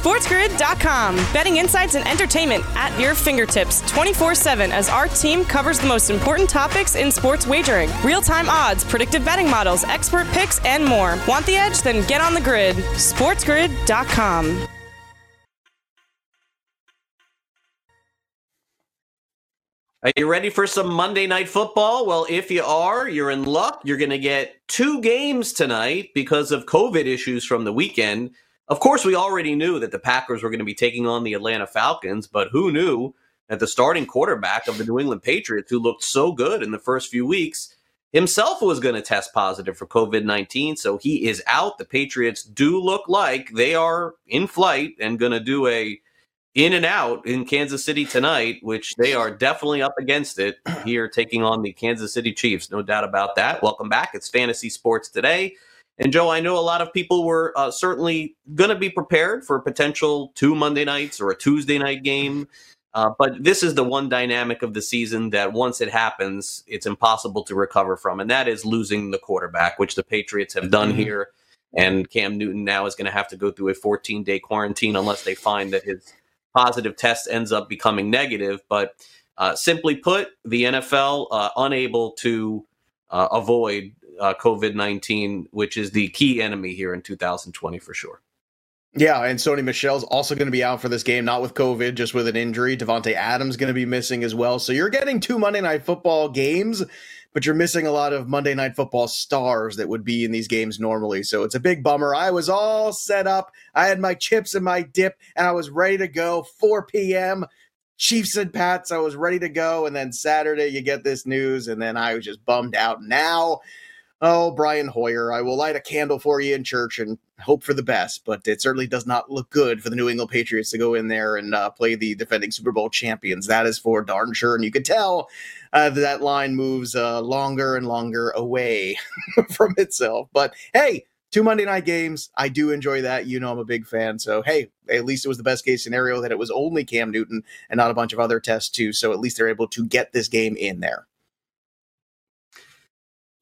SportsGrid.com. Betting insights and entertainment at your fingertips 24 7 as our team covers the most important topics in sports wagering real time odds, predictive betting models, expert picks, and more. Want the edge? Then get on the grid. SportsGrid.com. Are you ready for some Monday Night Football? Well, if you are, you're in luck. You're going to get two games tonight because of COVID issues from the weekend. Of course, we already knew that the Packers were going to be taking on the Atlanta Falcons, but who knew that the starting quarterback of the New England Patriots, who looked so good in the first few weeks, himself was going to test positive for COVID 19. So he is out. The Patriots do look like they are in flight and going to do a in and out in Kansas City tonight, which they are definitely up against it here, taking on the Kansas City Chiefs. No doubt about that. Welcome back. It's Fantasy Sports Today. And Joe, I know a lot of people were uh, certainly going to be prepared for a potential two Monday nights or a Tuesday night game. Uh, but this is the one dynamic of the season that once it happens, it's impossible to recover from. And that is losing the quarterback, which the Patriots have done mm-hmm. here. And Cam Newton now is going to have to go through a 14 day quarantine unless they find that his positive test ends up becoming negative. But uh, simply put, the NFL uh, unable to uh, avoid uh, COVID 19, which is the key enemy here in 2020 for sure. Yeah, and Sony Michel's also going to be out for this game, not with COVID, just with an injury. Davante Adams going to be missing as well. So you're getting two Monday Night Football games, but you're missing a lot of Monday Night Football stars that would be in these games normally. So it's a big bummer. I was all set up. I had my chips and my dip, and I was ready to go. 4 p.m. Chiefs and Pats. I was ready to go, and then Saturday you get this news, and then I was just bummed out. Now oh, Brian Hoyer, I will light a candle for you in church and hope for the best, but it certainly does not look good for the New England Patriots to go in there and uh, play the defending Super Bowl champions. That is for darn sure. And you could tell uh, that line moves uh, longer and longer away from itself. But hey, two Monday night games. I do enjoy that. You know, I'm a big fan. So, hey, at least it was the best case scenario that it was only Cam Newton and not a bunch of other tests, too. So, at least they're able to get this game in there.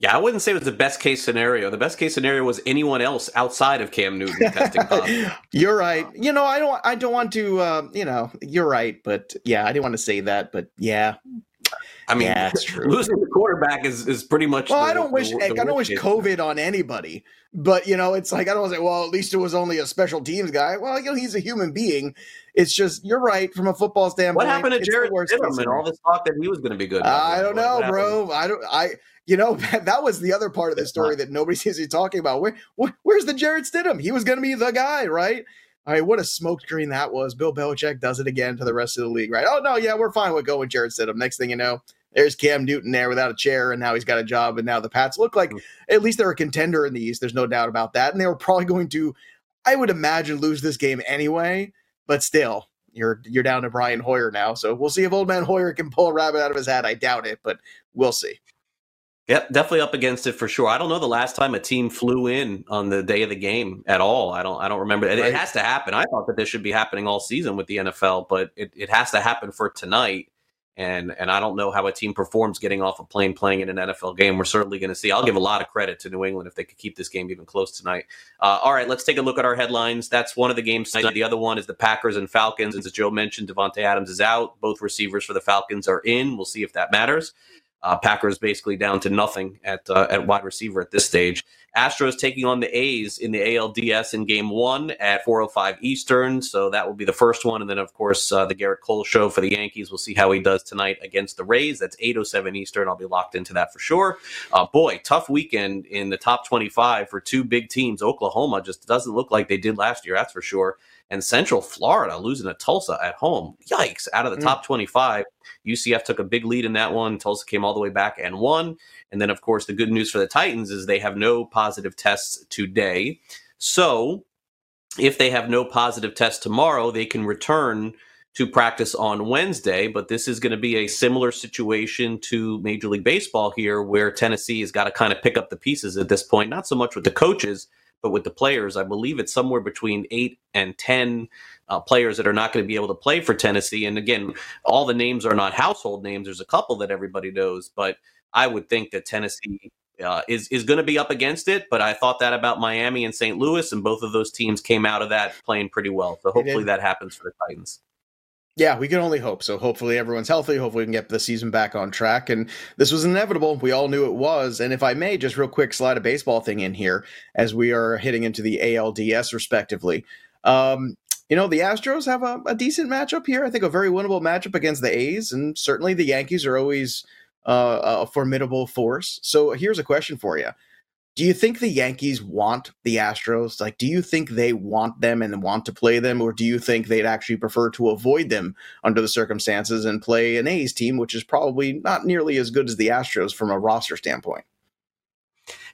Yeah, I wouldn't say it was the best case scenario. The best case scenario was anyone else outside of Cam Newton testing positive. you're right. You know, I don't. I don't want to. Uh, you know, you're right. But yeah, I didn't want to say that. But yeah, I mean, yeah, that's true. Losing the quarterback is, is pretty much. Well, the, I don't wish the, the I don't wish COVID on anybody, but you know, it's like I don't say, well, at least it was only a special teams guy. Well, you know, he's a human being. It's just you're right from a football standpoint. What happened to Jarrett Stidham and all this talk that he was going to be good? I don't know, bro. I don't. I you know, that, that was the other part of the story that nobody seems to be talking about. Where, where where's the Jarrett Stidham? He was going to be the guy, right? I mean, what a smokescreen that was. Bill Belichick does it again to the rest of the league, right? Oh no, yeah, we're fine with going with Jarrett Stidham. Next thing you know, there's Cam Newton there without a chair, and now he's got a job. And now the Pats look like mm-hmm. at least they're a contender in the East. There's no doubt about that. And they were probably going to, I would imagine, lose this game anyway. But still, you're you're down to Brian Hoyer now. So we'll see if Old Man Hoyer can pull a rabbit out of his hat. I doubt it, but we'll see. Yep, definitely up against it for sure. I don't know the last time a team flew in on the day of the game at all. I don't I don't remember. Right. It has to happen. I thought that this should be happening all season with the NFL, but it, it has to happen for tonight. And and I don't know how a team performs getting off a plane playing in an NFL game. We're certainly going to see. I'll give a lot of credit to New England if they could keep this game even close tonight. Uh, all right, let's take a look at our headlines. That's one of the games tonight. The other one is the Packers and Falcons. As Joe mentioned, Davante Adams is out. Both receivers for the Falcons are in. We'll see if that matters. Uh, Packers basically down to nothing at uh, at wide receiver at this stage. Astros taking on the A's in the ALDS in Game One at 4:05 Eastern, so that will be the first one, and then of course uh, the Gerrit Cole show for the Yankees. We'll see how he does tonight against the Rays. That's 8:07 Eastern. I'll be locked into that for sure. Uh, boy, tough weekend in the top 25 for two big teams. Oklahoma just doesn't look like they did last year. That's for sure and Central Florida losing to Tulsa at home. Yikes! Out of the mm. top 25, UCF took a big lead in that one. Tulsa came all the way back and won. And then, of course, the good news for the Titans is they have no positive tests today. So, if they have no positive tests tomorrow, they can return to practice on Wednesday. But this is going to be a similar situation to Major League Baseball here, where Tennessee has got to kind of pick up the pieces at this point, not so much with the coaches but with the players, I believe it's somewhere between eight and 10 uh, players that are not going to be able to play for Tennessee. And again, all the names are not household names. There's a couple that everybody knows, but I would think that Tennessee uh, is is going to be up against it. But I thought that about Miami and St. Louis, and both of those teams came out of that playing pretty well. So hopefully that happens for the Titans. Yeah, we can only hope. So hopefully everyone's healthy. Hopefully we can get the season back on track. And this was inevitable. We all knew it was. And if I may, just real quick, slide a baseball thing in here as we are hitting into the ALDS respectively. Um, you know, the Astros have a, a, decent matchup here. I think a very winnable matchup against the A's, and certainly the Yankees are always uh, a formidable force. So here's a question for you: do you think the Yankees want the Astros? Like, do you think they want them and want to play them, or do you think they'd actually prefer to avoid them under the circumstances and play an A's team, which is probably not nearly as good as the Astros from a roster standpoint?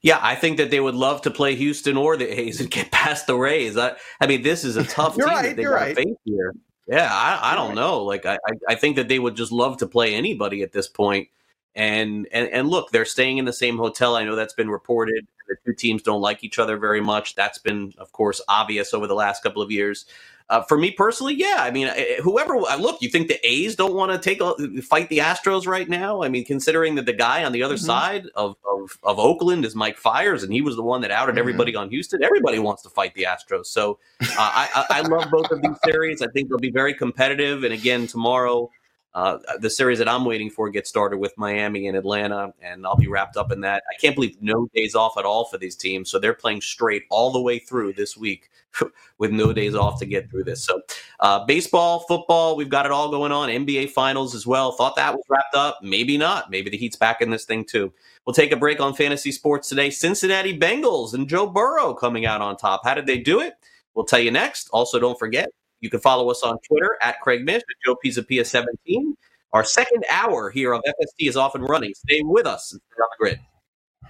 Yeah, I think that they would love to play Houston or the A's and get past the Rays. I, I mean, this is a tough team right, that they got right. face here. Yeah, I, I don't right. know. Like, I, I think that they would just love to play anybody at this point. And, and and look, they're staying in the same hotel. I know that's been reported. The two teams don't like each other very much. That's been, of course, obvious over the last couple of years. Uh, for me personally, yeah. I mean, whoever uh, look, you think the A's don't want to take a, fight the Astros right now? I mean, considering that the guy on the other mm-hmm. side of, of, of Oakland is Mike Fiers, and he was the one that outed mm-hmm. everybody on Houston. Everybody wants to fight the Astros. So uh, I, I love both of these series. I think they'll be very competitive. And again, tomorrow uh, the series that I'm waiting for gets started with Miami and Atlanta, and I'll be wrapped up in that. I can't believe no days off at all for these teams. So they're playing straight all the way through this week with no days off to get through this. So uh, baseball, football, we've got it all going on. NBA finals as well. Thought that was wrapped up. Maybe not. Maybe the Heat's back in this thing too. We'll take a break on fantasy sports today. Cincinnati Bengals and Joe Burrow coming out on top. How did they do it? We'll tell you next. Also, don't forget you can follow us on Twitter at Craig Mish, at Joe Pisapia 17. Our second hour here of FST is off and running. Stay with us and stay on the grid.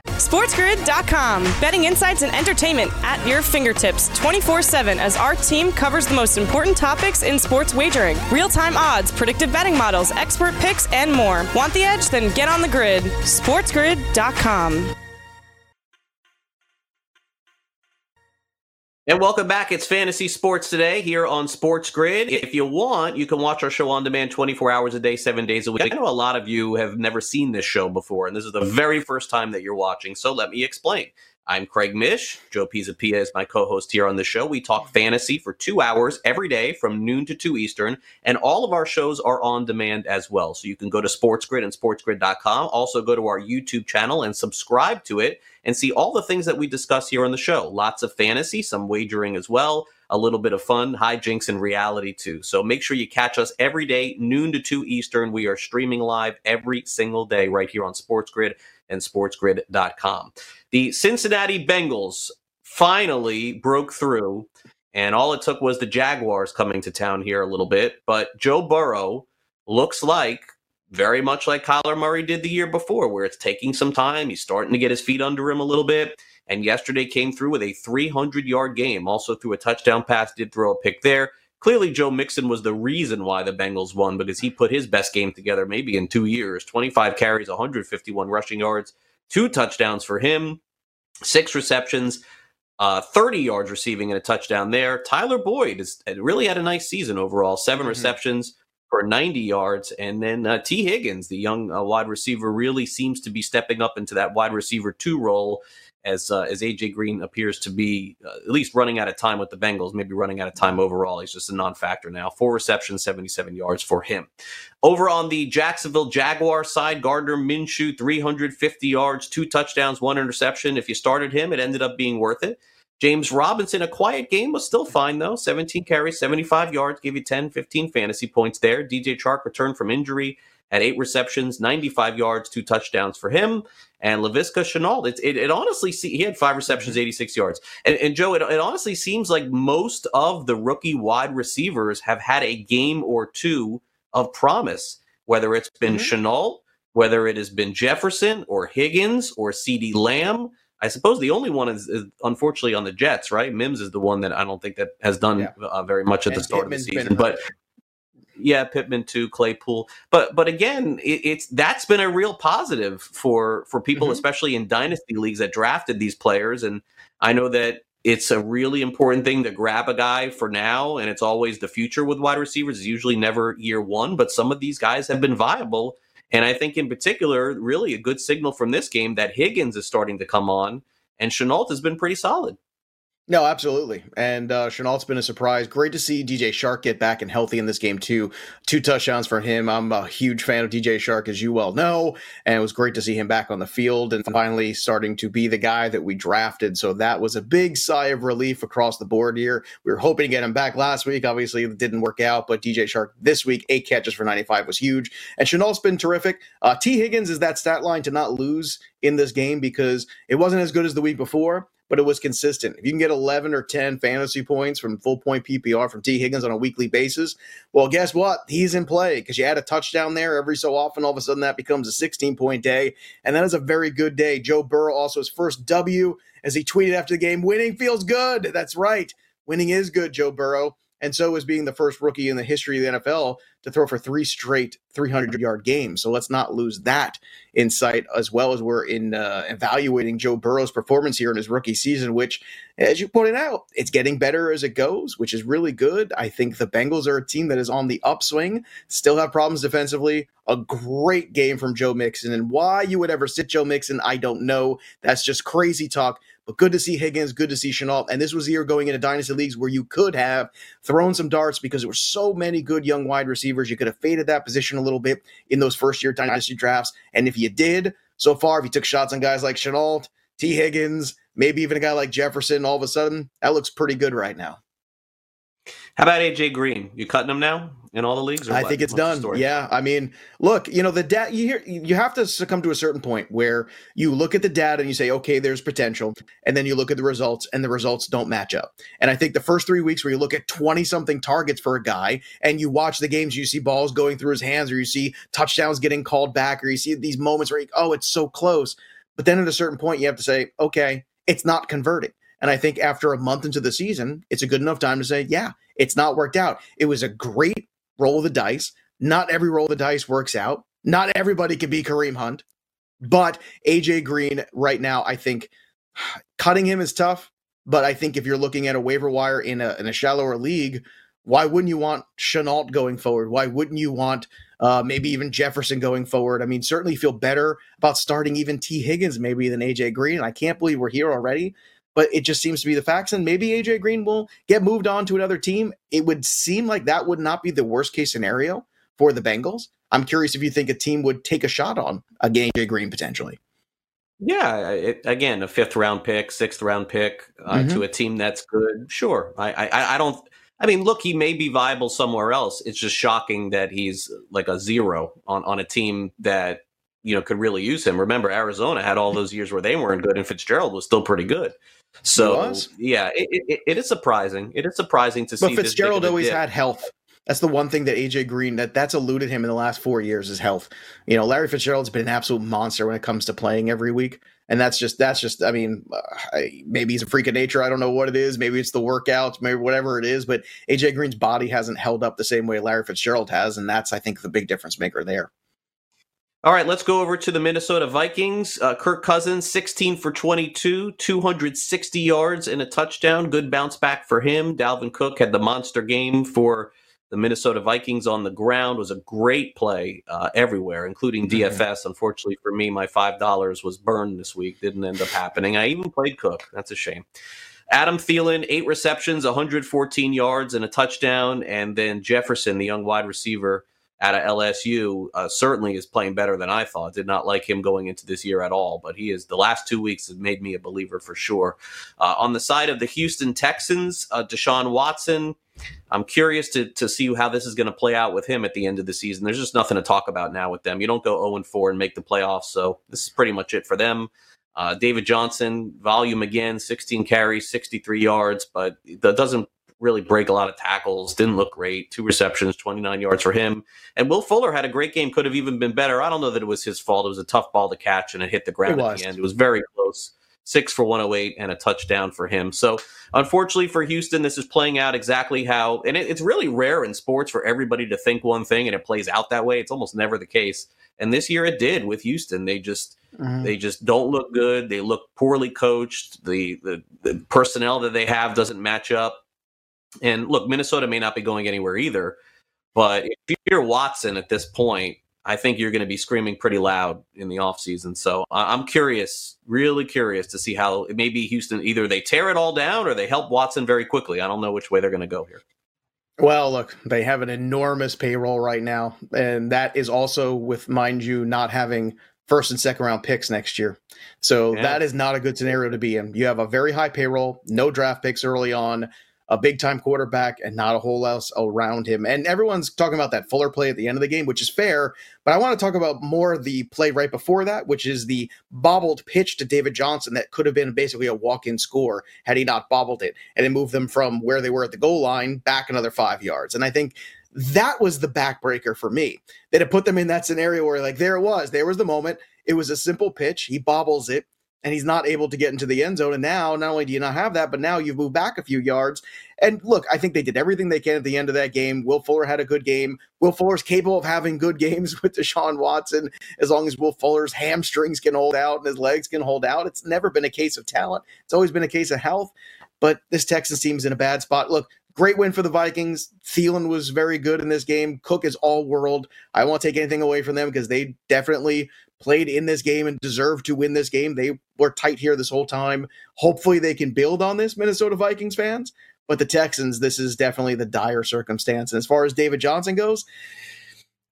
SportsGrid.com. Betting insights and entertainment at your fingertips 24 7 as our team covers the most important topics in sports wagering real time odds, predictive betting models, expert picks, and more. Want the edge? Then get on the grid. SportsGrid.com. And welcome back. It's Fantasy Sports Today here on Sports Grid. If you want, you can watch our show on demand 24 hours a day, seven days a week. I know a lot of you have never seen this show before, and this is the very first time that you're watching. So let me explain. I'm Craig Mish. Joe Pisapia is my co-host here on the show. We talk fantasy for two hours every day from noon to 2 Eastern, and all of our shows are on demand as well. So you can go to SportsGrid and SportsGrid.com. Also go to our YouTube channel and subscribe to it and see all the things that we discuss here on the show. Lots of fantasy, some wagering as well, a little bit of fun, hijinks, and reality too. So make sure you catch us every day, noon to 2 Eastern. We are streaming live every single day right here on SportsGrid and SportsGrid.com. The Cincinnati Bengals finally broke through, and all it took was the Jaguars coming to town here a little bit. But Joe Burrow looks like very much like Kyler Murray did the year before, where it's taking some time. He's starting to get his feet under him a little bit. And yesterday came through with a 300 yard game, also threw a touchdown pass, did throw a pick there. Clearly, Joe Mixon was the reason why the Bengals won because he put his best game together maybe in two years 25 carries, 151 rushing yards, two touchdowns for him six receptions, uh, 30 yards receiving and a touchdown there. Tyler Boyd has really had a nice season overall, 7 mm-hmm. receptions for 90 yards. And then uh, Tee Higgins, the young uh, wide receiver, really seems to be stepping up into that wide receiver two role as uh, as AJ Green appears to be uh, at least running out of time with the Bengals, maybe running out of time overall. He's just a non-factor now. Four receptions, 77 yards for him. Over on the Jacksonville Jaguar side, Gardner Minshew, 350 yards, two touchdowns, one interception. If you started him, it ended up being worth it. James Robinson, a quiet game, was still fine though. 17 carries, 75 yards, gave you 10, 15 fantasy points there. DJ Chark returned from injury had eight receptions, 95 yards, two touchdowns for him. And Laviska Shenault, it, it, it honestly, he had five receptions, 86 yards. And, and Joe, it, it honestly seems like most of the rookie wide receivers have had a game or two of promise, whether it's been mm-hmm. Shenault, whether it has been Jefferson or Higgins or CeeDee Lamb. I suppose the only one is, is, unfortunately on the Jets, right? Mims is the one that I don't think that has done yeah. uh, very much at and the start Pittman's of the season. But yeah, Pittman too, Claypool. But but again, it, it's that's been a real positive for for people, mm-hmm. especially in dynasty leagues that drafted these players. And I know that it's a really important thing to grab a guy for now, and it's always the future with wide receivers. It's usually never year one, but some of these guys have been viable. And I think in particular, really a good signal from this game that Higgins is starting to come on and Shenault has been pretty solid. No, absolutely. And uh, Shenault's been a surprise. Great to see DJ Chark get back and healthy in this game, too. Two touchdowns for him. I'm a huge fan of DJ Chark, as you well know. And it was great to see him back on the field and finally starting to be the guy that we drafted. So that was a big sigh of relief across the board here. We were hoping to get him back last week. Obviously, it didn't work out. But DJ Chark this week, eight catches for 95 was huge. And Shenault's been terrific. Uh, Tee Higgins is that stat line to not lose in this game because it wasn't as good as the week before but it was consistent. If you can get 11 or 10 fantasy points from full point PPR from Tee Higgins on a weekly basis, well, guess what? He's in play because you add a touchdown there every so often. All of a sudden, that becomes a 16 point day. And that is a very good day. Joe Burrow also his first W as he tweeted after the game winning feels good. That's right. Winning is good, Joe Burrow and so is being the first rookie in the history of the NFL to throw for three straight 300 yard games. So let's not lose that insight as well as we're in uh, evaluating Joe Burrow's performance here in his rookie season, which, as you pointed out, it's getting better as it goes, which is really good. I think the Bengals are a team that is on the upswing, still have problems defensively. A great game from Joe Mixon. And why you would ever sit Joe Mixon, I don't know. That's just crazy talk. But good to see Higgins, good to see Shenault. And this was the year going into dynasty leagues where you could have thrown some darts because there were so many good young wide receivers. You could have faded that position a little bit in those first year dynasty drafts. And if you did, so far, if you took shots on guys like Shenault, Tee Higgins, maybe even a guy like Jefferson, all of a sudden, that looks pretty good right now. How about AJ Green? You cutting him now in all the leagues? I think it's What's done. Yeah, I mean, look, you know the data. You hear, you have to succumb to a certain point where you look at the data and you say, okay, there's potential, and then you look at the results and the results don't match up. And I think the first three weeks where you look at twenty something targets for a guy and you watch the games, you see balls going through his hands, or you see touchdowns getting called back, or you see these moments where you, oh, it's so close. But then at a certain point, you have to say, okay, it's not converting. And I think after a month into the season, it's a good enough time to say, yeah, it's not worked out. It was a great roll of the dice. Not every roll of the dice works out. Not everybody can be Kareem Hunt. But AJ Green right now, I think cutting him is tough. But I think if you're looking at a waiver wire in a, in a shallower league, why wouldn't you want Shenault going forward? Why wouldn't you want uh, maybe even Jefferson going forward? I mean, certainly feel better about starting even Tee Higgins maybe than AJ Green. I can't believe we're here already but it just seems to be the facts. And maybe AJ Green will get moved on to another team. It would seem like that would not be the worst case scenario for the Bengals. I'm curious if you think a team would take a shot on a AJ Green potentially. Yeah, it, again, a fifth round pick, sixth round pick uh, mm-hmm. to a team that's good. Sure, I, I, I don't. I mean, look, he may be viable somewhere else. It's just shocking that he's like a zero on on a team that you know could really use him. Remember, Arizona had all those years where they weren't good, and Fitzgerald was still pretty good. So yeah, it, it, it is surprising. It is surprising to but see. But Fitzgerald always had health. That's the one thing that AJ Green that that's eluded him in the last four years is health. You know, Larry Fitzgerald's been an absolute monster when it comes to playing every week, and that's just that's just. I mean, uh, maybe he's a freak of nature. I don't know what it is. Maybe it's the workouts, maybe whatever it is. But AJ Green's body hasn't held up the same way Larry Fitzgerald has, and that's I think the big difference maker there. All right, let's go over to the Minnesota Vikings. Uh, Kirk Cousins, 16 for 22, 260 yards and a touchdown. Good bounce back for him. Dalvin Cook had the monster game for the Minnesota Vikings on the ground. Was a great play uh, everywhere, including DFS. Mm-hmm. Unfortunately for me, my five dollars was burned this week. Didn't end up happening. I even played Cook. That's a shame. Adam Thielen, eight receptions, 114 yards and a touchdown, and then Jefferson, the young wide receiver out of LSU uh, certainly is playing better than I thought. Did not like him going into this year at all, but he is the last two weeks have made me a believer for sure. Uh, on the side of the Houston Texans, uh, Deshaun Watson. I'm curious to to see how this is going to play out with him at the end of the season. There's just nothing to talk about now with them. You don't go 0 4 and make the playoffs, so this is pretty much it for them. Uh, David Johnson, volume again, 16 carries, 63 yards, but that doesn't really break a lot of tackles, didn't look great. Two receptions, 29 yards for him. And Will Fuller had a great game, could have even been better. I don't know that it was his fault. It was a tough ball to catch and it hit the ground at the end. It was very close. Six for 108 and a touchdown for him. So, unfortunately for Houston, this is playing out exactly how, and it, it's really rare in sports for everybody to think one thing and it plays out that way. It's almost never the case. And this year it did with Houston. They just, mm-hmm. they just don't look good. They look poorly coached. The, the the personnel that they have doesn't match up and look, Minnesota may not be going anywhere either, but if you're Watson at this point, I think you're going to be screaming pretty loud in the offseason. So I'm curious, really curious to see how maybe Houston either they tear it all down or they help Watson very quickly. I don't know which way they're going to go here. Well, look, they have an enormous payroll right now, and that is also with, mind you, not having first and second round picks next year. So yeah. that is not a good scenario to be in. You have a very high payroll, no draft picks early on a big time quarterback and not a whole else around him. And everyone's talking about that Fuller play at the end of the game, which is fair. But I want to talk about more the play right before that, which is the bobbled pitch to David Johnson that could have been basically a walk in score had he not bobbled it and it moved them from where they were at the goal line back another five yards. And I think that was the backbreaker for me that it put them in that scenario where, like, there it was. There was the moment. It was a simple pitch. He bobbles it and he's not able to get into the end zone. And now, not only do you not have that, but now you've moved back a few yards. And look, I think they did everything they can at the end of that game. Will Fuller had a good game. Will Fuller's capable of having good games with Deshaun Watson as long as Will Fuller's hamstrings can hold out and his legs can hold out. It's never been a case of talent, it's always been a case of health. But this Texans team's in a bad spot. Look, great win for the Vikings. Thielen was very good in this game. Cook is all world. I won't take anything away from them because they definitely played in this game and deserved to win this game. They were tight here this whole time. Hopefully, they can build on this, Minnesota Vikings fans. But the Texans, this is definitely the dire circumstance. And as far as David Johnson goes,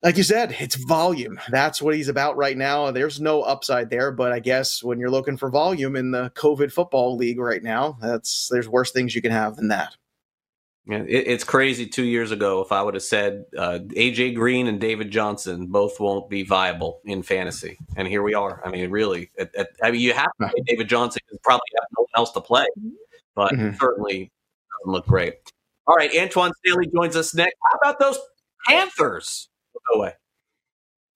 like you said, it's volume. That's what he's about right now. There's no upside there, but I guess when you're looking for volume in the COVID football league right now, that's there's worse things you can have than that. Yeah, it, it's crazy. Two years ago, if I would have said uh, AJ Green and David Johnson both won't be viable in fantasy, and here we are. I mean, really, at, at, I mean, you have to play David Johnson because probably have no one else to play, but mm-hmm. certainly doesn't look great. All right, Antwan Staley joins us next. How about those Panthers? Go away.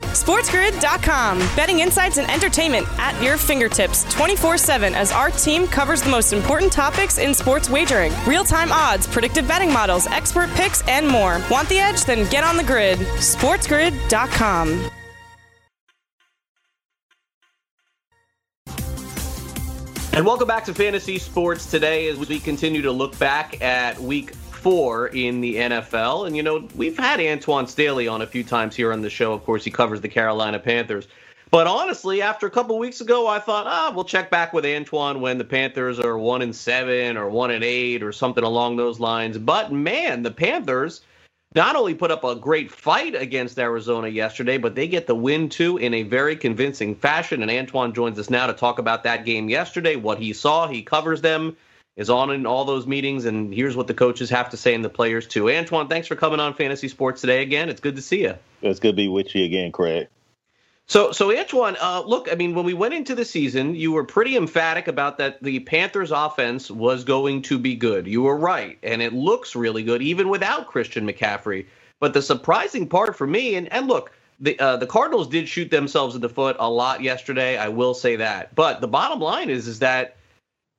SportsGrid.com. Betting insights and entertainment at your fingertips 24 7 as our team covers the most important topics in sports wagering real time odds, predictive betting models, expert picks, and more. Want the edge? Then get on the grid. SportsGrid.com. And welcome back to Fantasy Sports today as we continue to look back at week four in the NFL. And, you know, we've had Antwan Staley on a few times here on the show. Of course, he covers the Carolina Panthers. But honestly, after a couple weeks ago, I thought, ah, we'll check back with Antwan when the Panthers are one and seven or one and eight or something along those lines. But man, the Panthers not only put up a great fight against Arizona yesterday, but they get the win too in a very convincing fashion. And Antwan joins us now to talk about that game yesterday, what he saw. He covers them is on in all those meetings, and here's what the coaches have to say and the players too. Antwan, thanks for coming on Fantasy Sports today again. It's good to see you. It's good to be with you again, Craig. So, so Antwan, uh, look, I mean, when we went into the season, you were pretty emphatic about that the Panthers' offense was going to be good. You were right, and it looks really good even without Christian McCaffrey. But the surprising part for me, and, and look, the uh, the Cardinals did shoot themselves in the foot a lot yesterday. I will say that. But the bottom line is, is that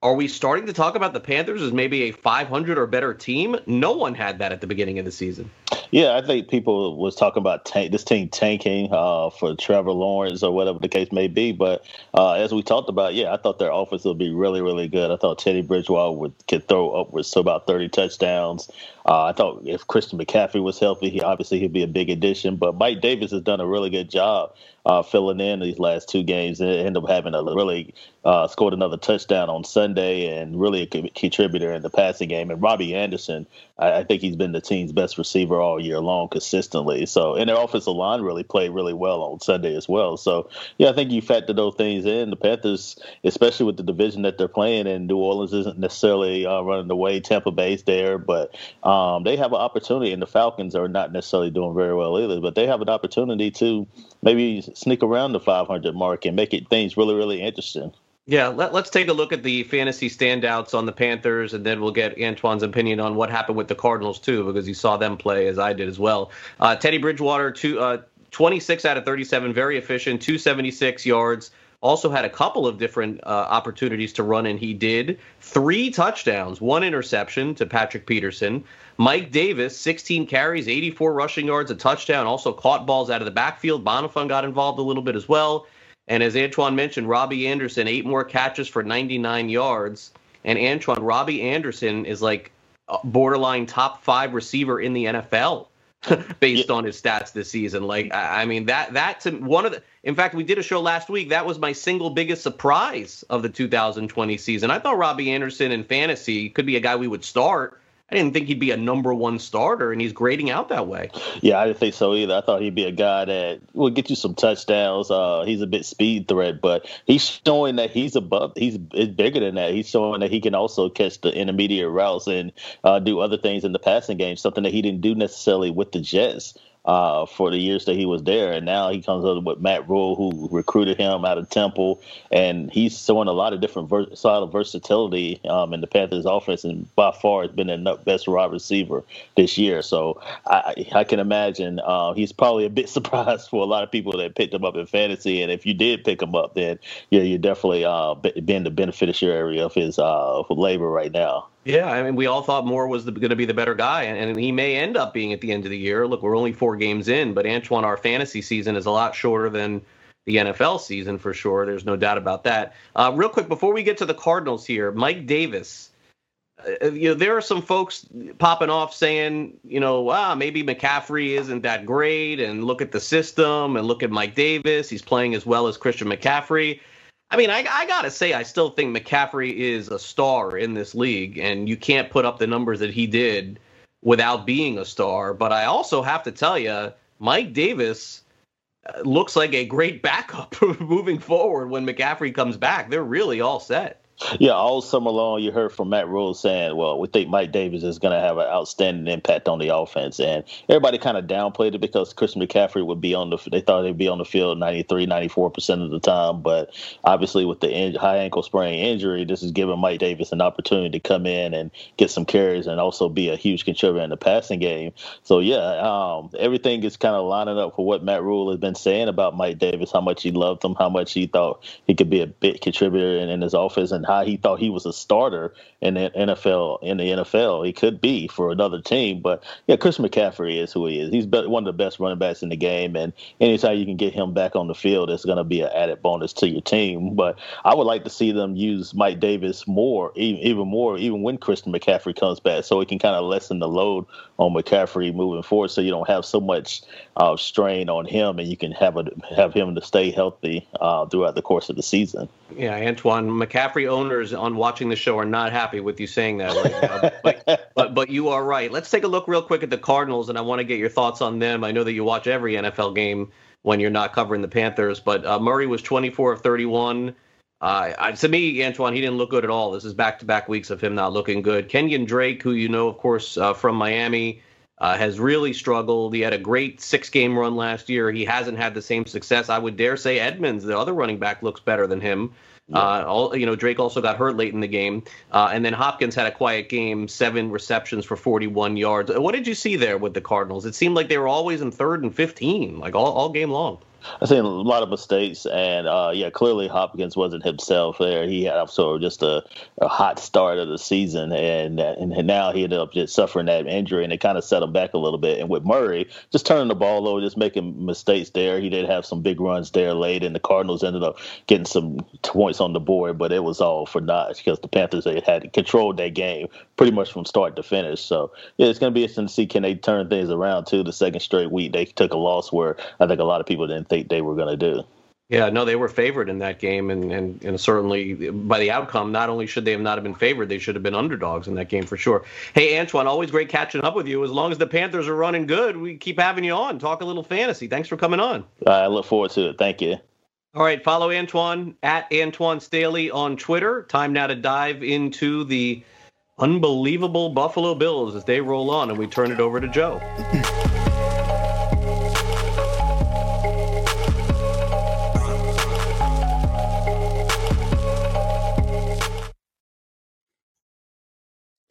are we starting to talk about the Panthers as maybe a 500 or better team? No one had that at the beginning of the season. Yeah, I think people was talking about tank, this team tanking uh, for Trevor Lawrence or whatever the case may be. But uh, as we talked about, yeah, I thought their offense would be really, really good. I thought Teddy Bridgewater would could throw upwards to about 30 touchdowns. Uh, I thought if Christian McCaffrey was healthy, he obviously he'd be a big addition. But Mike Davis has done a really good job uh, filling in these last two games and ended up having a really uh, scored another touchdown on Sunday and really a contributor in the passing game. And Robbie Anderson, I, I think he's been the team's best receiver all year long consistently. So, and their offensive line really played really well on Sunday as well. So, yeah, I think you factor those things in. The Panthers, especially with the division that they're playing in, New Orleans isn't necessarily uh, running away. Tampa Bay's there, but um, they have an opportunity, and the Falcons are not necessarily doing very well either. But they have an opportunity to maybe sneak around the 500 mark and make it things really, really interesting. Yeah, let, us take a look at the fantasy standouts on the Panthers, and then we'll get Antwan's opinion on what happened with the Cardinals, too, because he saw them play as I did as well. Uh, Teddy Bridgewater, two, uh, 26 out of 37, very efficient, 276 yards. Also had a couple of different uh, opportunities to run, and he did. Three touchdowns, one interception to Patrick Peterson. Mike Davis, 16 carries, 84 rushing yards, a touchdown. Also caught balls out of the backfield. Bonnafon got involved a little bit as well. And as Antwan mentioned, Robbie Anderson, eight more catches for 99 yards. And Antwan, Robbie Anderson is like borderline top five receiver in the NFL based yeah. on his stats this season. Like, I mean, that that's one of the. In fact, we did a show last week. That was my single biggest surprise of the 2020 season. I thought Robbie Anderson in fantasy could be a guy we would start I didn't think he'd be a number one starter, and he's grading out that way. Yeah, I didn't think so either. I thought he'd be a guy that would get you some touchdowns. Uh, he's a bit speed threat, but he's showing that he's above. He's bigger than that. He's showing that he can also catch the intermediate routes and uh, do other things in the passing game, something that he didn't do necessarily with the Jets uh, for the years that he was there. And now he comes up with Matt Rhule, who recruited him out of Temple, and he's showing a lot of different vers- side of versatility um, in the Panthers' offense, and by far has been the best wide receiver this year. So I, I can imagine uh, he's probably a bit surprised for a lot of people that picked him up in fantasy. And if you did pick him up, then yeah, you're definitely uh, been the beneficiary of his uh, labor right now. Yeah, I mean, we all thought Moore was going to be the better guy, and, and, he may end up being at the end of the year. Look, we're only four games in, but Antwan, our fantasy season is a lot shorter than the NFL season for sure. There's no doubt about that. Uh, real quick, before we get to the Cardinals here, Mike Davis. Uh, you know, there are some folks popping off saying, you know, ah, maybe McCaffrey isn't that great, and look at the system, and look at Mike Davis. He's playing as well as Christian McCaffrey. I mean, I, I got to say, I still think McCaffrey is a star in this league, and you can't put up the numbers that he did without being a star. But I also have to tell you, Mike Davis uh, looks like a great backup moving forward when McCaffrey comes back. They're really all set. Yeah, all summer long, you heard from Matt Rhule saying, well, we think Mike Davis is going to have an outstanding impact on the offense. And everybody kind of downplayed it because Chris McCaffrey would be on the, they thought he'd be on the field 93, 94% of the time. But obviously, with the in, high ankle sprain injury, this is giving Mike Davis an opportunity to come in and get some carries and also be a huge contributor in the passing game. So, yeah, um, everything is kind of lining up for what Matt Rhule has been saying about Mike Davis, how much he loved him, how much he thought he could be a big contributor in, in his offense. And how he thought he was a starter in the NFL in the NFL. He could be for another team, but yeah, Chris McCaffrey is who he is. He's one of the best running backs in the game, and anytime you can get him back on the field, it's going to be an added bonus to your team. But I would like to see them use Mike Davis more, even more, even when Christian McCaffrey comes back, so it can kind of lessen the load on McCaffrey moving forward, so you don't have so much uh, strain on him, and you can have a have him to stay healthy uh, throughout the course of the season. Yeah, Antwan McCaffrey owners on watching the show are not happy with you saying that right but, but but you are right. Let's take a look real quick at the Cardinals, and I want to get your thoughts on them. I know that you watch every NFL game when you're not covering the Panthers, but uh, Murray was 24 of 31. Uh, to me, Antwan, he didn't look good at all. This is back-to-back weeks of him not looking good. Kenyan Drake, who you know, of course, uh, from Miami, uh, has really struggled. He had a great six-game run last year. He hasn't had the same success. I would dare say Edmonds, the other running back, looks better than him. Uh, all, you know, Drake also got hurt late in the game, uh, and then Hopkins had a quiet game, seven receptions for 41 yards. What did you see there with the Cardinals? It seemed like they were always in third and 15, like all, all game long. I seen a lot of mistakes, and uh, yeah, clearly Hopkins wasn't himself there. He had sort of just a, a hot start of the season, and, and now he ended up just suffering that injury, and it kind of set him back a little bit. And with Murray, just turning the ball over, just making mistakes there. He did have some big runs there late, and the Cardinals ended up getting some points on the board, but it was all for naught because the Panthers they had controlled that game pretty much from start to finish. So yeah, it's going to be interesting to see can they turn things around too. The second straight week they took a loss where I think a lot of people didn't think they were going to do. Yeah, no, they were favored in that game, and, and, and certainly by the outcome, not only should they have not have been favored, they should have been underdogs in that game for sure. Hey, Antwan, always great catching up with you. As long as the Panthers are running good, we keep having you on. Talk a little fantasy. Thanks for coming on. I look forward to it. Thank you. All right, follow Antwan at Antwan Staley on Twitter. Time now to dive into the unbelievable Buffalo Bills as they roll on, and we turn it over to Joe.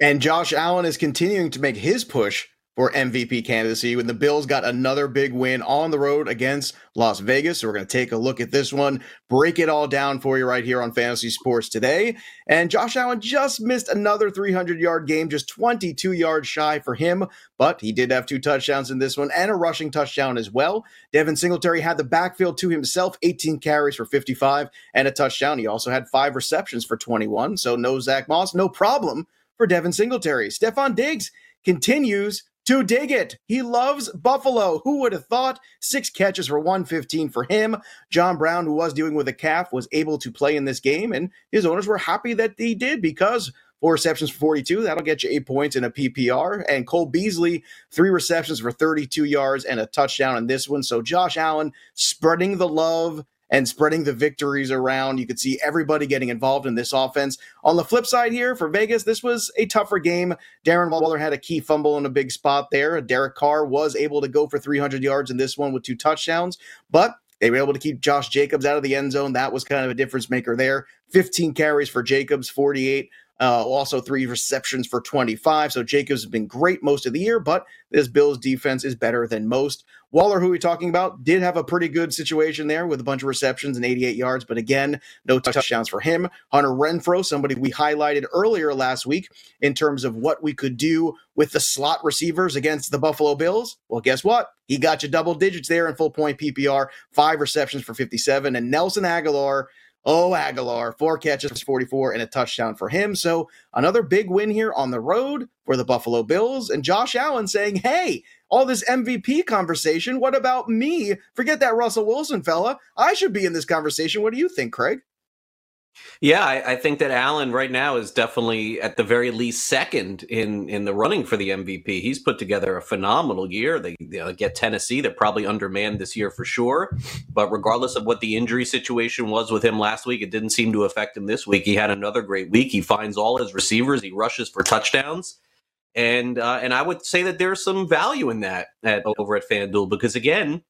And Josh Allen is continuing to make his push for MVP candidacy when the Bills got another big win on the road against Las Vegas. So we're going to take a look at this one, break it all down for you right here on Fantasy Sports today. And Josh Allen just missed another 300 yard game, just 22 yards shy for him, but he did have two touchdowns in this one and a rushing touchdown as well. Devin Singletary had the backfield to himself, 18 carries for 55 and a touchdown. He also had five receptions for 21. So no Zach Moss, no problem for Devin Singletary. Stefon Diggs continues to dig it. He loves Buffalo. Who would have thought? Six catches for 115 for him. John Brown, who was dealing with a calf, was able to play in this game, and his owners were happy that he did because four receptions for 42. That'll get you eight points in a PPR. And Cole Beasley, three receptions for 32 yards and a touchdown in this one. So Josh Allen spreading the love and spreading the victories around. You could see everybody getting involved in this offense. On the flip side here for Vegas, this was a tougher game. Darren Waller had a key fumble in a big spot there. Derek Carr was able to go for 300 yards in this one with two touchdowns, but they were able to keep Josh Jacobs out of the end zone. That was kind of a difference maker there. 15 carries for Jacobs, 48 uh, also, three receptions for 25. So Jacobs has been great most of the year, but this Bills defense is better than most. Waller, who we talking about, did have a pretty good situation there with a bunch of receptions and 88 yards, but again, no touchdowns for him. Hunter Renfrow, somebody we highlighted earlier last week in terms of what we could do with the slot receivers against the Buffalo Bills. Well, guess what? He got you double digits there in full point PPR, five receptions for 57, and Nelson Agholor. Oh, Agholor, four catches for 44 and a touchdown for him. So another big win here on the road for the Buffalo Bills. And Josh Allen saying, hey, all this MVP conversation, what about me? Forget that Russell Wilson fella. I should be in this conversation. What do you think, Craig? Yeah, I, I, think that Allen right now is definitely at the very least second in in the running for the MVP. He's put together a phenomenal year. They, they get Tennessee; they're probably undermanned this year for sure. But regardless of what the injury situation was with him last week, it didn't seem to affect him this week. He had another great week. He finds all his receivers. He rushes for touchdowns. And uh, and I would say that there's some value in that at, over at FanDuel because again,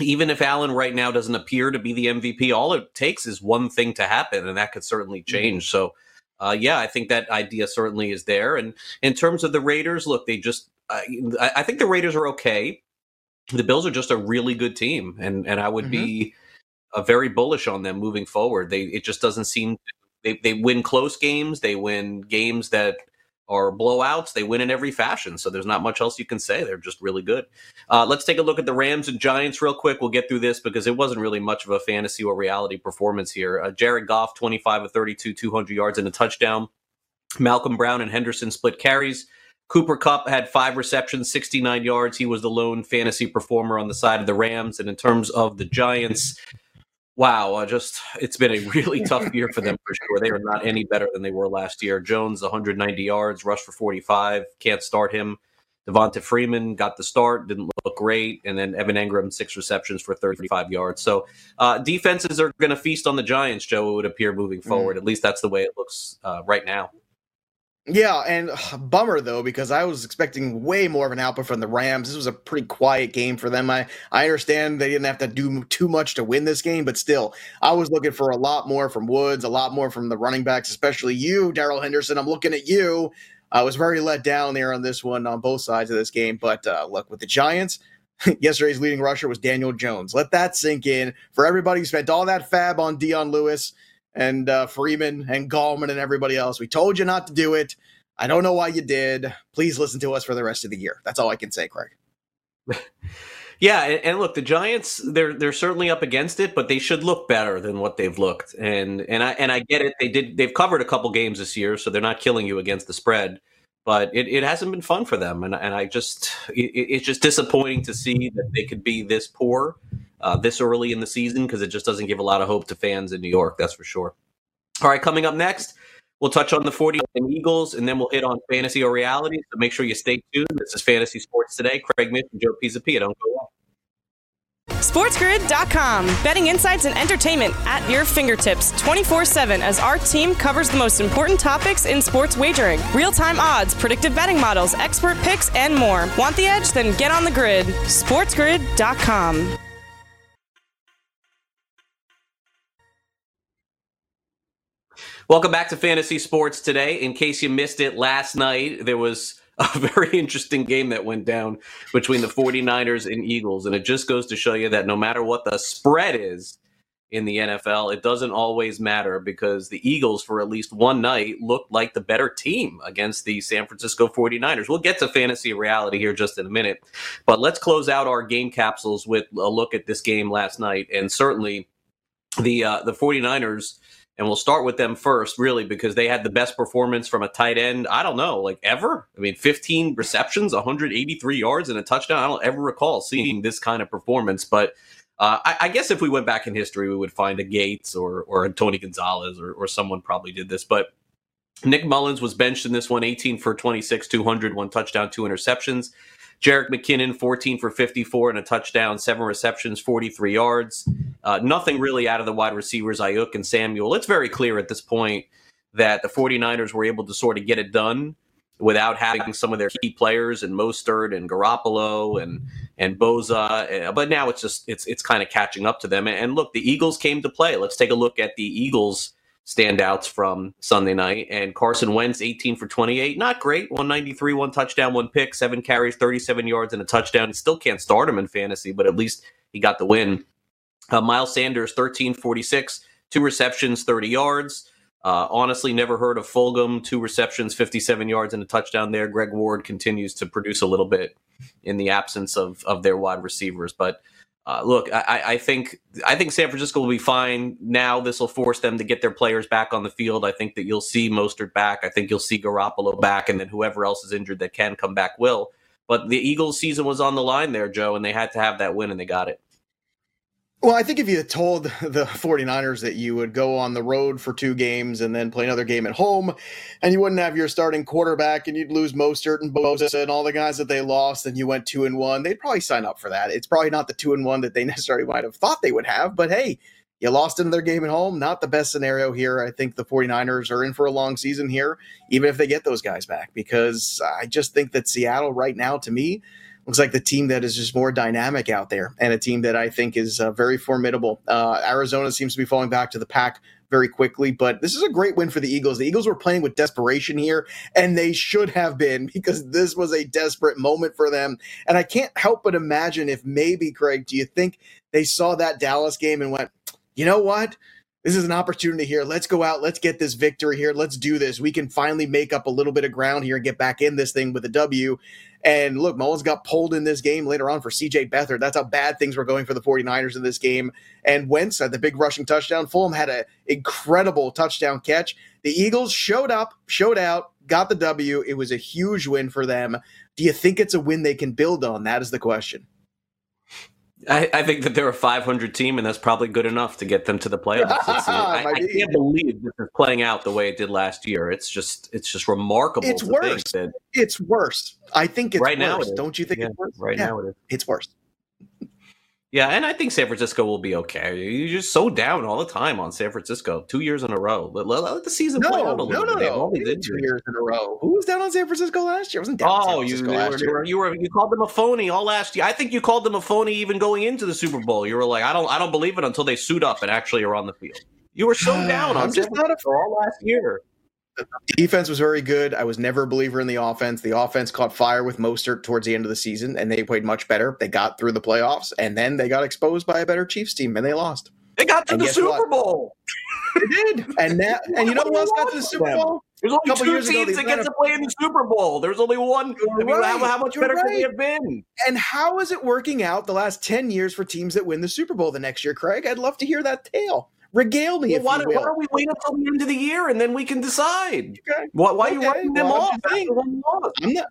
even if Allen right now doesn't appear to be the MVP, all it takes is one thing to happen, and that could certainly mm-hmm. change. So, uh, yeah, I think that idea certainly is there. And in terms of the Raiders, look, they just, uh, I think the Raiders are okay. The Bills are just a really good team, and and I would mm-hmm. be uh, very bullish on them moving forward. They it just doesn't seem they they win close games, they win games that or blowouts. They win in every fashion. So there's not much else you can say. They're just really good. Uh, let's take a look at the Rams and Giants real quick. We'll get through this because it wasn't really much of a fantasy or reality performance here. Uh, Jared Goff, 25 of 32, 200 yards and a touchdown. Malcolm Brown and Henderson split carries. Cooper Kupp had five receptions, 69 yards. He was the lone fantasy performer on the side of the Rams. And in terms of the Giants, wow, uh, just it's been a really tough year for them for sure. They are not any better than they were last year. Jones, 190 yards, rushed for 45, can't start him. Devonta Freeman got the start, didn't look great, and then Evan Engram six receptions for 35 yards. So uh, defenses are going to feast on the Giants. Joe, it would appear moving mm. forward. Mm. At least that's the way it looks uh, right now. Yeah, and uh, bummer though because I was expecting way more of an output from the Rams. This was a pretty quiet game for them. I I understand they didn't have to do too much to win this game, but still, I was looking for a lot more from Woods, a lot more from the running backs, especially you, Darrell Henderson. I'm looking at you. I was very let down there on this one on both sides of this game, but uh, look with the Giants. Yesterday's leading rusher was Daniel Jones. Let that sink in for everybody who spent all that FAAB on Dion Lewis and uh, Freeman and Gallman and everybody else. We told you not to do it. I don't know why you did. Please listen to us for the rest of the year. That's all I can say, Craig. yeah, and, and, look, the Giants they're they're certainly up against it, but they should look better than what they've looked. And and I and I get it. They did they've covered a couple games this year, so they're not killing you against the spread. But it, it hasn't been fun for them, and and I just it, it's just disappointing to see that they could be this poor uh, this early in the season because it just doesn't give a lot of hope to fans in New York. That's for sure. All right, coming up next, we'll touch on the 40 and Eagles, and then we'll hit on fantasy or reality. So make sure you stay tuned. This is Fantasy Sports Today. Craig Mish and Joe Pisapia. Don't go off. SportsGrid.com. Betting insights and entertainment at your fingertips 24 7 as our team covers the most important topics in sports wagering real time odds, predictive betting models, expert picks, and more. Want the edge? Then get on the grid. SportsGrid.com. Welcome back to Fantasy Sports today. In case you missed it last night, there was a very interesting game that went down between the 49ers and Eagles. And it just goes to show you that no matter what the spread is in the NFL, it doesn't always matter because the Eagles, for at least one night, looked like the better team against the San Francisco 49ers. We'll get to fantasy reality here just in a minute. But let's close out our game capsules with a look at this game last night. And certainly the uh, the 49ers And we'll start with them first, really, because they had the best performance from a tight end. I don't know, like ever. I mean, 15 receptions, 183 yards, and a touchdown. I don't ever recall seeing this kind of performance. But uh, I, I, guess if we went back in history, we would find a Gates or or a Tony Gonzalez or, or someone probably did this. But Nick Mullens was benched in this one, 18 for 26, 200, one touchdown, two interceptions. Jerick McKinnon, 14 for 54 and a touchdown, seven receptions, 43 yards. Uh, nothing really out of the wide receivers, Aiyuk and Samuel. It's very clear at this point that the 49ers were able to sort of get it done without having some of their key players and Mostert and Garoppolo and and Bosa. Uh, but now it's just it's it's kind of catching up to them. And look, the Eagles came to play. Let's take a look at the Eagles standouts from Sunday night. And Carson Wentz, 18 for 28. Not great. 193, one touchdown, one pick, seven carries, 37 yards, and a touchdown. still can't start him in fantasy, but at least he got the win. Uh, Miles Sanders, 13 46, two receptions, 30 yards. Uh, honestly, never heard of Fulgham. Two receptions, 57 yards, and a touchdown there. Greg Ward continues to produce a little bit in the absence of, of their wide receivers. But uh, look, I, I, think I think San Francisco will be fine. Now this will force them to get their players back on the field. I think that you'll see Mostert back. I think you'll see Garoppolo back, and then whoever else is injured that can come back will. But the Eagles' season was on the line there, Joe, and they had to have that win, and they got it. Well, I think if you had told the 49ers that you would go on the road for two games and then play another game at home, and you wouldn't have your starting quarterback and you'd lose Mostert and Bosa and all the guys that they lost, and you went two and one, they'd probably sign up for that. It's probably not the two and one that they necessarily might have thought they would have, but hey, you lost another game at home. Not the best scenario here. I think the 49ers are in for a long season here, even if they get those guys back, because I just think that Seattle right now, to me, looks like the team that is just more dynamic out there and a team that I think is uh, very formidable. Uh, Arizona seems to be falling back to the pack very quickly, but this is a great win for the Eagles. The Eagles were playing with desperation here, and they should have been because this was a desperate moment for them. And I can't help but imagine if maybe, Craig, do you think they saw that Dallas game and went, you know what? this is an opportunity here. Let's go out. Let's get this victory here. Let's do this. We can finally make up a little bit of ground here and get back in this thing with a W. And look, Mullens got pulled in this game later on for CJ Beathard. That's how bad things were going for the 49ers in this game. And Wentz had the big rushing touchdown. Fulgham had an incredible touchdown catch. The Eagles showed up, showed out, got the W. It was a huge win for them. Do you think it's a win they can build on? That is the question. I, I, think that they're a 500 team, and that's probably good enough to get them to the playoffs. I, I, can't believe this is playing out the way it did last year. It's just, it's just remarkable. It's worse. That, it's worse. I think it's right worse. now. Don't you think yeah, it's worse? Right yeah, now, it is. It's worse. Yeah, and I think San Francisco will be okay. You're just so down all the time on San Francisco, two years in a row. Let, let, let the season no, play out a little no, no, bit. No, no, two years in a row. Who was down on San Francisco last year? I wasn't down oh, on San Francisco you, last you were, year. You were you called them a phony all last year. I think you called them a phony even going into the Super Bowl. You were like, I don't I don't believe it until they suit up and actually are on the field. You were so down on I'm just not a all last year. The defense was very good. I was never a believer in the offense. The offense caught fire with Mostert towards the end of the season, and they played much better. They got through the playoffs, and then they got exposed by a better Chiefs team, and they lost. They got to and the Super what? Bowl. they did, and now, and you know who else got to the Super Bowl? There's only two teams that get to play in the Super Bowl. There's only one. I mean, right. how, how, much You're better right. could they have been? And how is it working out the last ten years for teams that win the Super Bowl the next year, Craig? I'd love to hear that tale. Regale me. Well, why, why, don't we wait until the end of the year and then we can decide? Okay. Why, why okay. are you writing them well, off? I'm not.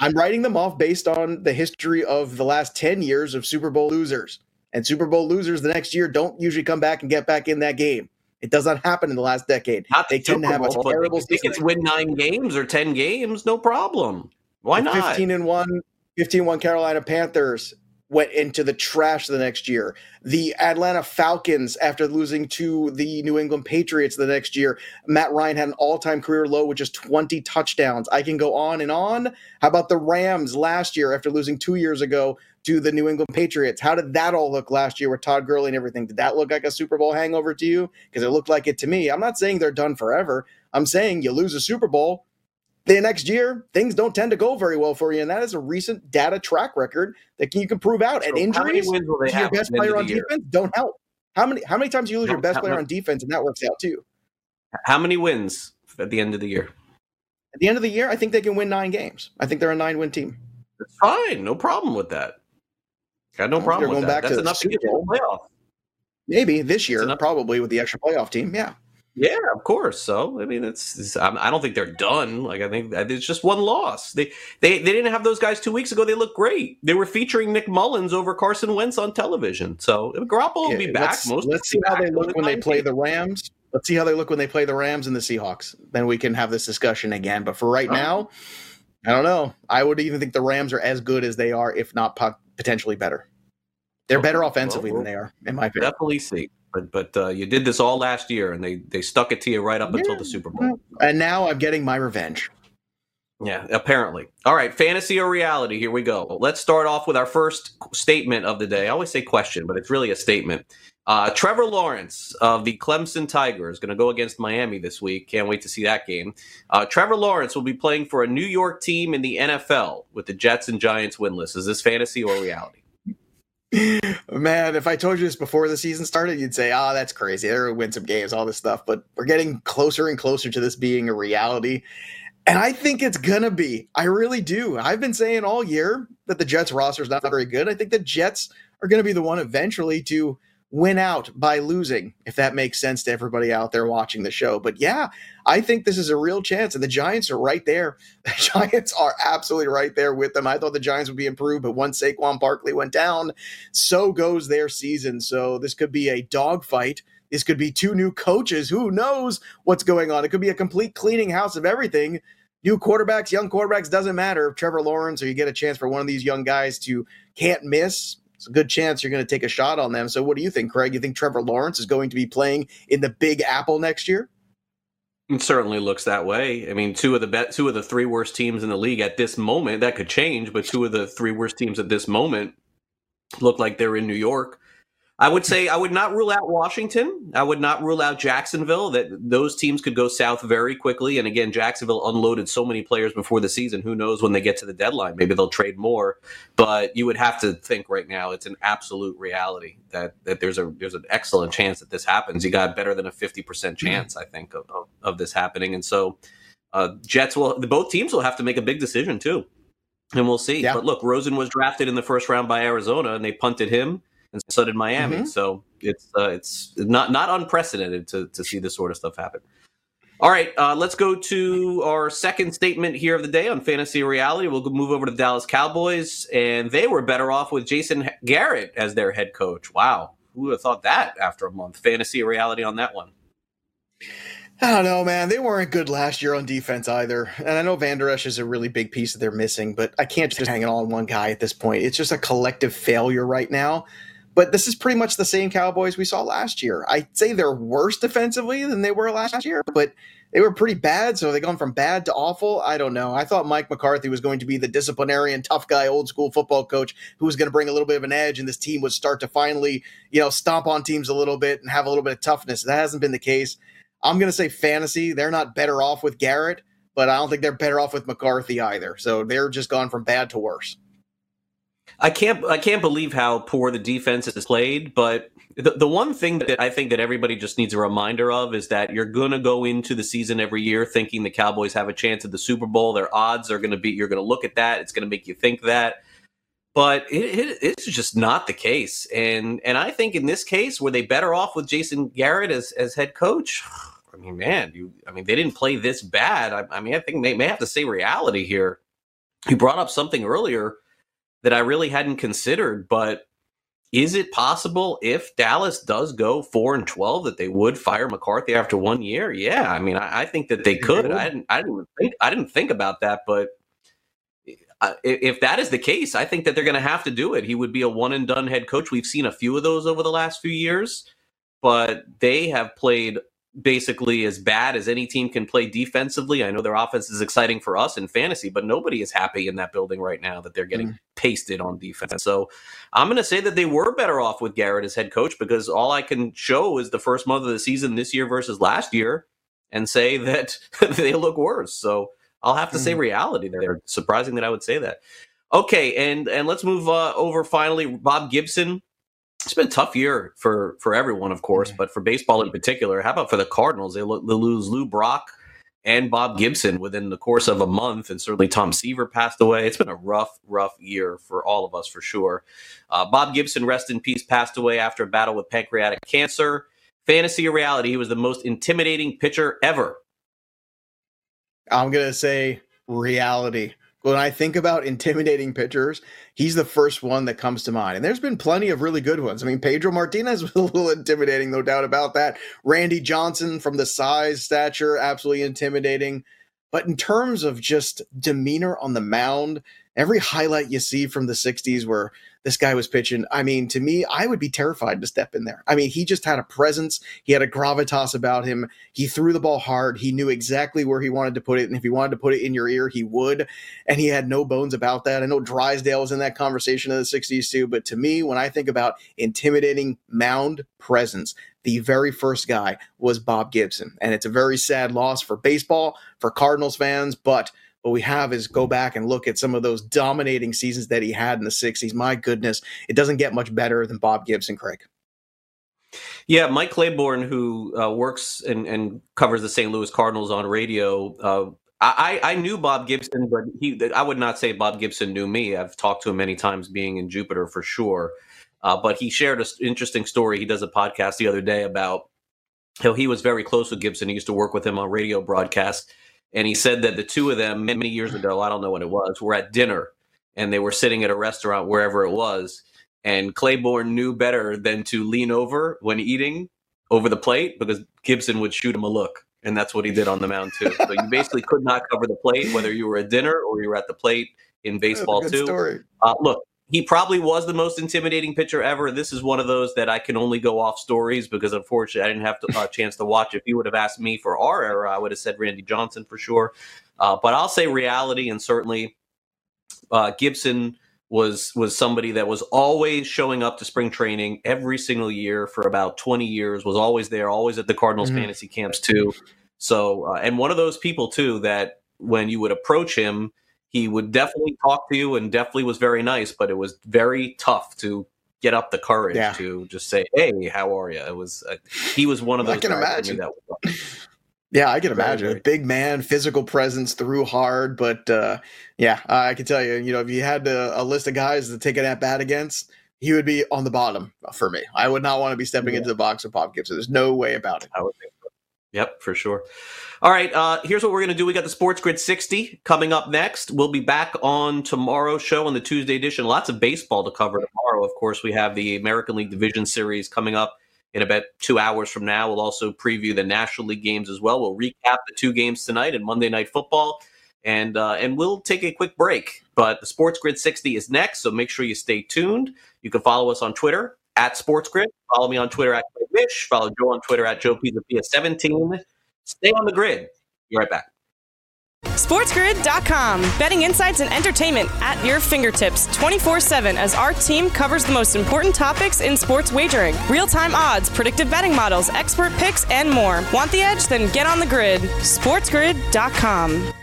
I'm writing them off based on the history of the last 10 years of Super Bowl losers. And Super Bowl losers the next year don't usually come back and get back in that game. It does not happen in the last decade. Not they tend to have a terrible season. It's win nine games or 10 games, no problem. Why not? 15 and 1, 15 1 Carolina Panthers, went into the trash the next year. The Atlanta Falcons, after losing to the New England Patriots the next year, Matt Ryan had an all time career low with just 20 touchdowns. I can go on and on. How about the Rams last year after losing two years ago to the New England Patriots? How did that all look last year with Todd Gurley and everything? Did that look like a Super Bowl hangover to you? Because it looked like it to me. I'm not saying they're done forever. I'm saying you lose a Super Bowl, the next year, things don't tend to go very well for you. And that is a recent data track record that you can prove out. So and injuries to your best player on defense don't help. How many how many times do you lose your best player on defense and that works out too? How many wins at the end of the year? At the end of the year, I think they can win nine games. I think they're a nine win team. That's fine. No problem with that. Got no problem with that. That's enough to get to the playoff. Maybe this year, probably with the extra playoff team. Yeah. Yeah, of course. So I mean, it's, it's I don't think they're done. Like I think it's just one loss. They they they didn't have those guys two weeks ago. They look great. They were featuring Nick Mullens over Carson Wentz on television. So Garoppolo will be back. Let's, Most let's see how they look when they play the Rams. Let's see how they look when they play the Rams and the Seahawks. Then we can have this discussion again. But for right oh. now, I don't know. I would even think the Rams are as good as they are, if not potentially better. They're better offensively well, than they are, in my opinion. Definitely see. But but uh, you did this all last year, and they they stuck it to you right up yeah. until the Super Bowl. And now I'm getting my revenge. Yeah, apparently. All right, fantasy or reality? Here we go. Let's start off with our first statement of the day. I always say question, but it's really a statement. Uh, Trevor Lawrence of the Clemson Tigers going to go against Miami this week. Can't wait to see that game. Uh, Trevor Lawrence will be playing for a New York team in the NFL with the Jets and Giants winless. Is this fantasy or reality? Man, if I told you this before the season started, you'd say, "Oh, that's crazy. They're going to win some games, all this stuff." But we're getting closer and closer to this being a reality, and I think it's gonna be. I really do. I've been saying all year that the Jets roster is not very good. I think the Jets are going to be the one eventually to win out by losing, if that makes sense to everybody out there watching the show. But yeah, I think this is a real chance, and the Giants are right there. The Giants are absolutely right there with them. I thought the Giants would be improved, but once Saquon Barkley went down, so goes their season. So this could be a dogfight. This could be two new coaches. Who knows what's going on? It could be a complete cleaning house of everything. New quarterbacks, young quarterbacks, doesn't matter. If Trevor Lawrence or you get a chance for one of these young guys to can't miss, it's a good chance you're going to take a shot on them. So, what do you think, Craig? You think Trevor Lawrence is going to be playing in the Big Apple next year? It certainly looks that way. I mean, two of the be- two of the three worst teams in the league at this moment. That could change, but two of the three worst teams at this moment look like they're in New York. I would say I would not rule out Washington. I would not rule out Jacksonville. That those teams could go south very quickly. And again, Jacksonville unloaded so many players before the season. Who knows when they get to the deadline? Maybe they'll trade more. But you would have to think right now it's an absolute reality that that there's a there's an excellent chance that this happens. You got better than a fifty percent mm-hmm. chance, I think, of, of, of this happening. And so uh, Jets will both teams will have to make a big decision too. And we'll see. Yeah. But look, Rosen was drafted in the first round by Arizona, and they punted him and so did Miami. Mm-hmm. So it's uh, it's not not unprecedented to to see this sort of stuff happen. All right, uh, let's go to our second statement here of the day on fantasy reality. We'll move over to the Dallas Cowboys, and they were better off with Jason Garrett as their head coach. Wow, who would have thought that after a month? Fantasy reality on that one. I don't know, man. They weren't good last year on defense either. And I know Vander Esch is a really big piece that they're missing, but I can't just hang it all on one guy at this point. It's just a collective failure right now. But this is pretty much the same Cowboys we saw last year. I'd say they're worse defensively than they were last year, but they were pretty bad. So they gone from bad to awful. I don't know. I thought Mike McCarthy was going to be the disciplinarian, tough guy, old school football coach who was going to bring a little bit of an edge, and this team would start to finally, you know, stomp on teams a little bit and have a little bit of toughness. That hasn't been the case. I'm going to say fantasy. They're not better off with Garrett, but I don't think they're better off with McCarthy either. So they're just gone from bad to worse. I can't I can't believe how poor the defense is played, but the, the one thing that I think that everybody just needs a reminder of is that you're going to go into the season every year thinking the Cowboys have a chance at the Super Bowl. Their odds are going to be you're going to look at that, it's going to make you think that. But it, it, it's just not the case, and and I think in this case, were they better off with Jason Garrett as as head coach? I mean, man, you I mean they didn't play this bad. I, I mean, I think they may have to say reality here. You brought up something earlier that I really hadn't considered. But is it possible if Dallas does go four and twelve that they would fire McCarthy after one year? Yeah, I mean, I, I think that they could. I didn't. I didn't think. I didn't think about that, but uh, if that is the case, I think that they're going to have to do it. He would be a one and done head coach. We've seen a few of those over the last few years, but they have played basically as bad as any team can play defensively. I know their offense is exciting for us in fantasy, but nobody is happy in that building right now that they're getting mm. pasted on defense. So I'm going to say that they were better off with Garrett as head coach because all I can show is the first month of the season this year versus last year and say that they look worse. So I'll have to mm. say reality there. Surprising that I would say that. Okay, and and let's move uh, over finally. Bob Gibson it's been a tough year for for everyone, of course, but for baseball in particular. How about for the Cardinals? They, lo- they lose Lou Brock and Bob Gibson within the course of a month, and certainly Tom Seaver passed away. It's been a rough, rough year for all of us, for sure. Uh, Bob Gibson, rest in peace, passed away after a battle with pancreatic cancer. fantasy or reality, he was the most intimidating pitcher ever. I'm gonna say reality. When I think about intimidating pitchers, he's the first one that comes to mind. And there's been plenty of really good ones. I mean, Pedro Martinez was a little intimidating, no doubt about that. Randy Johnson, from the size, stature, absolutely intimidating. But in terms of just demeanor on the mound, every highlight you see from the 60s where this guy was pitching, I mean, to me, I would be terrified to step in there. I mean, he just had a presence, he had a gravitas about him. He threw the ball hard, he knew exactly where he wanted to put it. And if he wanted to put it in your ear, he would. And he had no bones about that. I know Drysdale was in that conversation in the 60s too. But to me, when I think about intimidating mound presence, the very first guy was Bob Gibson. And it's a very sad loss for baseball, for Cardinals fans, but what we have is go back and look at some of those dominating seasons that he had in the 60s. My goodness, it doesn't get much better than Bob Gibson, Craig. Yeah, Mike Claiborne, who uh, works and, and, covers the St. Louis Cardinals on radio, uh, I, I knew Bob Gibson, but he I would not say Bob Gibson knew me. I've talked to him many times, being in Jupiter for sure. Uh, but he shared an interesting story. He does a podcast the other day about how he was very close with Gibson. He used to work with him on radio broadcasts and he said that the two of them many years ago, I don't know when it was, were at dinner and they were sitting at a restaurant wherever it was, and Claiborne knew better than to lean over when eating over the plate because Gibson would shoot him a look. And that's what he did on the mound too. So you basically could not cover the plate, whether you were at dinner or you were at the plate in baseball too. Uh, look, he probably was the most intimidating pitcher ever. This is one of those that I can only go off stories because unfortunately I didn't have a uh, chance to watch. If you would have asked me for our era, I would have said Randy Johnson for sure. Uh, but I'll say reality, and certainly uh, Gibson was was somebody that was always showing up to spring training every single year for about 20 years. Was always there, always at the Cardinals mm-hmm. fantasy camps too. So, uh, and one of those people too that when you would approach him he would definitely talk to you and definitely was very nice, but it was very tough to get up the courage yeah. to just say, "Hey, how are you?" It was uh, he was one of those. I can imagine. that. yeah, I can imagine. Very, Big man, physical presence, threw hard, but uh, yeah, I can tell you, you know, if you had a, a list of guys to take it at bat against, he would be on the bottom for me. I would not want to be stepping yeah. into the box with Bob Gibson. There's no way about it. I would think. Yep, for sure. All right, uh, here's what we're going to do. We got the Sports Grid 60 coming up next. We'll be back on tomorrow's show on the Tuesday edition. Lots of baseball to cover tomorrow. Of course, we have the American League Division Series coming up in about two hours from now. We'll also preview the National League games as well. We'll recap the two games tonight and Monday Night Football, and uh, and we'll take a quick break. But the Sports Grid 60 is next, so make sure you stay tuned. You can follow us on Twitter at Sports Grid. Follow me on Twitter at Mish. Follow Joe on Twitter at Joe Pisapia 17 Stay on the grid. Be right back. SportsGrid.com. Betting insights and entertainment at your fingertips 24 7 as our team covers the most important topics in sports wagering real time odds, predictive betting models, expert picks, and more. Want the edge? Then get on the grid. SportsGrid.com.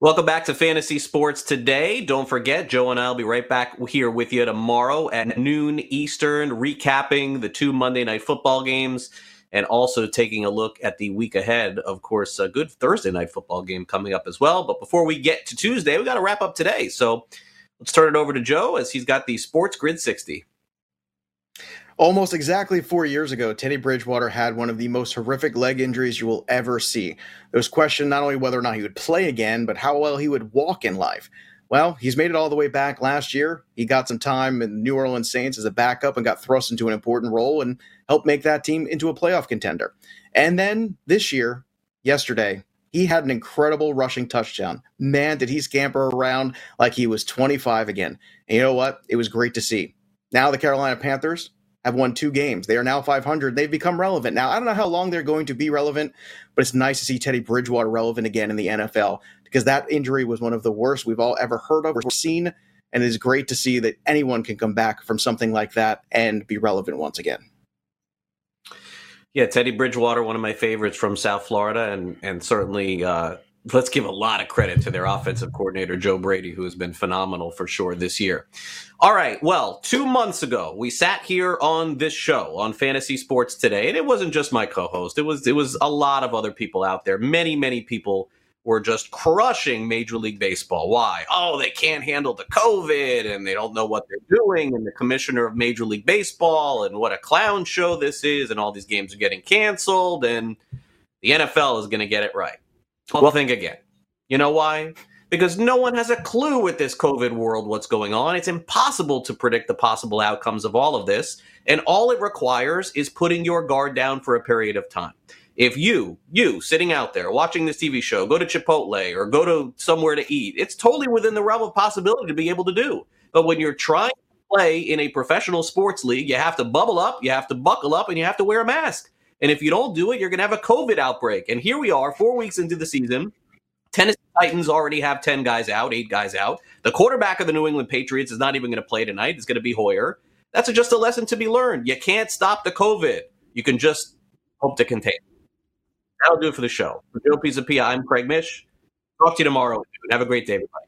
Welcome back to Fantasy Sports Today. Don't forget, Joe and I will be right back here with you tomorrow at noon Eastern, recapping the two Monday night football games and also taking a look at the week ahead. Of course, a good Thursday night football game coming up as well. But before we get to Tuesday, we got to wrap up today. So let's turn it over to Joe as he's got the Sports Grid 60. Almost exactly four years ago, Teddy Bridgewater had one of the most horrific leg injuries you will ever see. There was question not only whether or not he would play again, but how well he would walk in life. Well, he's made it all the way back last year. He got some time in New Orleans Saints as a backup and got thrust into an important role and helped make that team into a playoff contender. And then this year, yesterday, he had an incredible rushing touchdown. Man, did he scamper around like he was 25 again. And you know what? It was great to see. Now the Carolina Panthers have won two games. They are now 500. They've become relevant. Now, I don't know how long they're going to be relevant, but it's nice to see Teddy Bridgewater relevant again in the NFL because that injury was one of the worst we've all ever heard of or seen. And it is great to see that anyone can come back from something like that and be relevant once again. Yeah, Teddy Bridgewater, one of my favorites from South Florida, and and certainly uh, let's give a lot of credit to their offensive coordinator, Joe Brady, who has been phenomenal for sure this year. All right. Well, two months ago, we sat here on this show on Fantasy Sports Today, and it wasn't just my co-host. It was it was a lot of other people out there. Many, many people were just crushing Major League Baseball. Why? Oh, they can't handle the COVID and they don't know what they're doing. And the commissioner of Major League Baseball and what a clown show this is. And all these games are getting canceled. And the NFL is going to get it right. Well, think again. You know why? Because no one has a clue with this COVID world what's going on. It's impossible to predict the possible outcomes of all of this. And all it requires is putting your guard down for a period of time. If you, you sitting out there watching this TV show, go to Chipotle or go to somewhere to eat, it's totally within the realm of possibility to be able to do. But when you're trying to play in a professional sports league, you have to bubble up, you have to buckle up, and you have to wear a mask. And if you don't do it, you're going to have a COVID outbreak. And here we are, four weeks into the season. Tennessee Titans already have 10 guys out, eight guys out. The quarterback of the New England Patriots is not even going to play tonight. It's going to be Hoyer. That's just a lesson to be learned. You can't stop the COVID. You can just hope to contain. That'll do it for the show. For Joe Pisapia, I'm Craig Mish. Talk to you tomorrow. Have a great day, everybody.